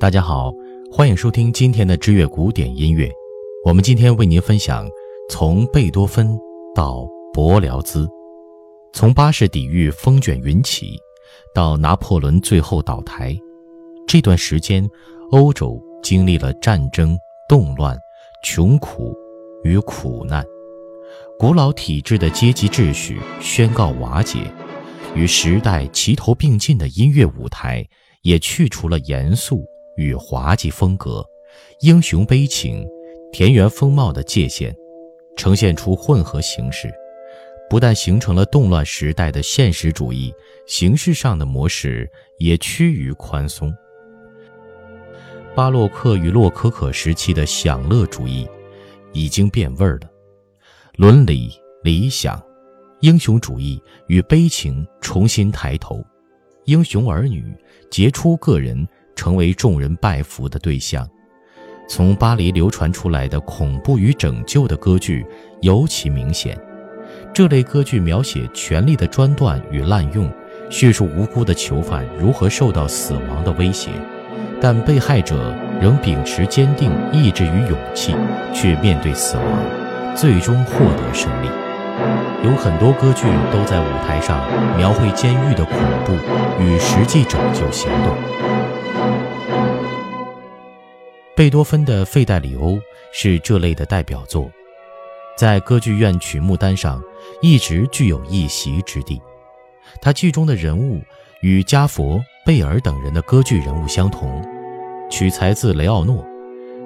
大家好，欢迎收听今天的知乐古典音乐。我们今天为您分享从贝多芬到柏辽兹，从巴士底狱风卷云起到拿破仑最后倒台，这段时间，欧洲经历了战争、动乱、穷苦与苦难，古老体制的阶级秩序宣告瓦解，与时代齐头并进的音乐舞台也去除了严肃。与滑稽风格、英雄悲情、田园风貌的界限，呈现出混合形式，不但形成了动乱时代的现实主义，形式上的模式也趋于宽松。巴洛克与洛可可时期的享乐主义已经变味儿了，伦理、理想、英雄主义与悲情重新抬头，英雄儿女、杰出个人。成为众人拜服的对象。从巴黎流传出来的恐怖与拯救的歌剧尤其明显。这类歌剧描写权力的专断与滥用，叙述无辜的囚犯如何受到死亡的威胁，但被害者仍秉持坚定意志与勇气去面对死亡，最终获得胜利。有很多歌剧都在舞台上描绘监狱的恐怖与实际拯救行动。贝多芬的《费代里欧》是这类的代表作，在歌剧院曲目单上一直具有一席之地。他剧中的人物与加佛、贝尔等人的歌剧人物相同，取材自雷奥诺，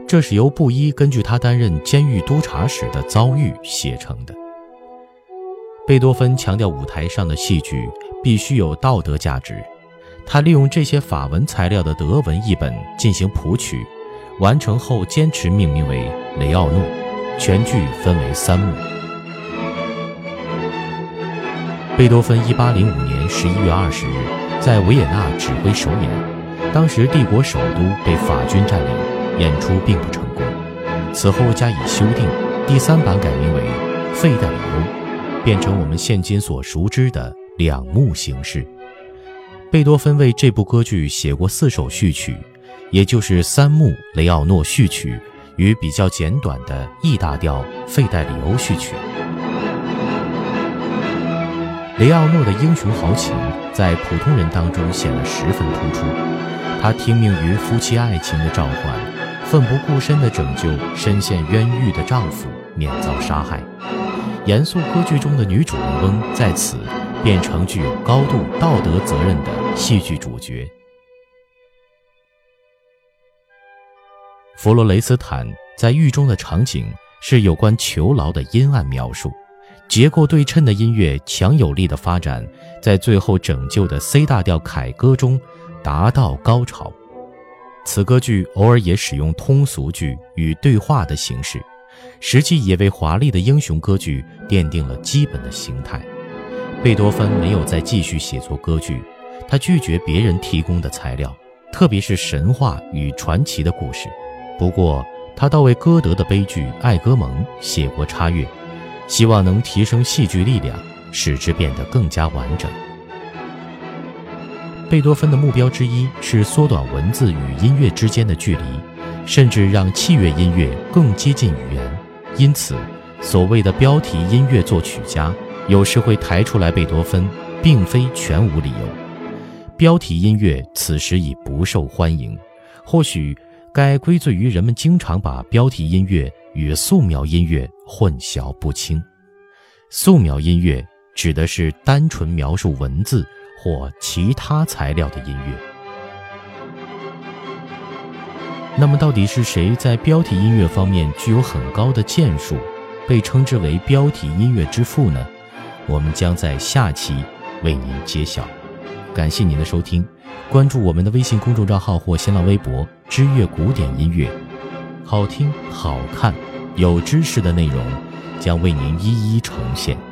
这是由布衣根据他担任监狱督察时的遭遇写成的。贝多芬强调舞台上的戏剧必须有道德价值，他利用这些法文材料的德文译本进行谱曲。完成后，坚持命名为雷奥诺。全剧分为三幕。贝多芬1805年11月20日在维也纳指挥首演，当时帝国首都被法军占领，演出并不成功。此后加以修订，第三版改名为《费代里欧》，变成我们现今所熟知的两幕形式。贝多芬为这部歌剧写过四首序曲。也就是三幕雷奥诺序曲与比较简短的 E 大调费代里欧序曲。雷奥诺的英雄豪情在普通人当中显得十分突出，他听命于夫妻爱情的召唤，奋不顾身地拯救深陷冤狱的丈夫免遭杀害。严肃歌剧中的女主人翁在此变成具有高度道德责任的戏剧主角。弗罗雷斯坦在狱中的场景是有关囚牢的阴暗描述，结构对称的音乐强有力的发展，在最后拯救的 C 大调凯歌中达到高潮。此歌剧偶尔也使用通俗剧与对话的形式，实际也为华丽的英雄歌剧奠定了基本的形态。贝多芬没有再继续写作歌剧，他拒绝别人提供的材料，特别是神话与传奇的故事。不过，他倒为歌德的悲剧《爱歌蒙》写过插乐，希望能提升戏剧力量，使之变得更加完整。贝多芬的目标之一是缩短文字与音乐之间的距离，甚至让器乐音乐更接近语言。因此，所谓的标题音乐作曲家有时会抬出来贝多芬，并非全无理由。标题音乐此时已不受欢迎，或许。该归罪于人们经常把标题音乐与素描音乐混淆不清。素描音乐指的是单纯描述文字或其他材料的音乐。那么，到底是谁在标题音乐方面具有很高的建树，被称之为标题音乐之父呢？我们将在下期为您揭晓。感谢您的收听。关注我们的微信公众账号或新浪微博“知乐古典音乐”，好听、好看、有知识的内容将为您一一呈现。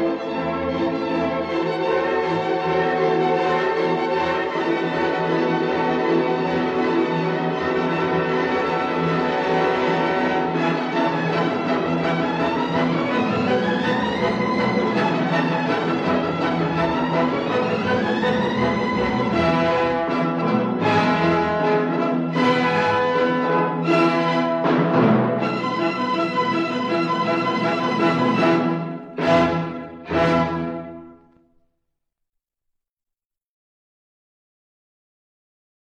Música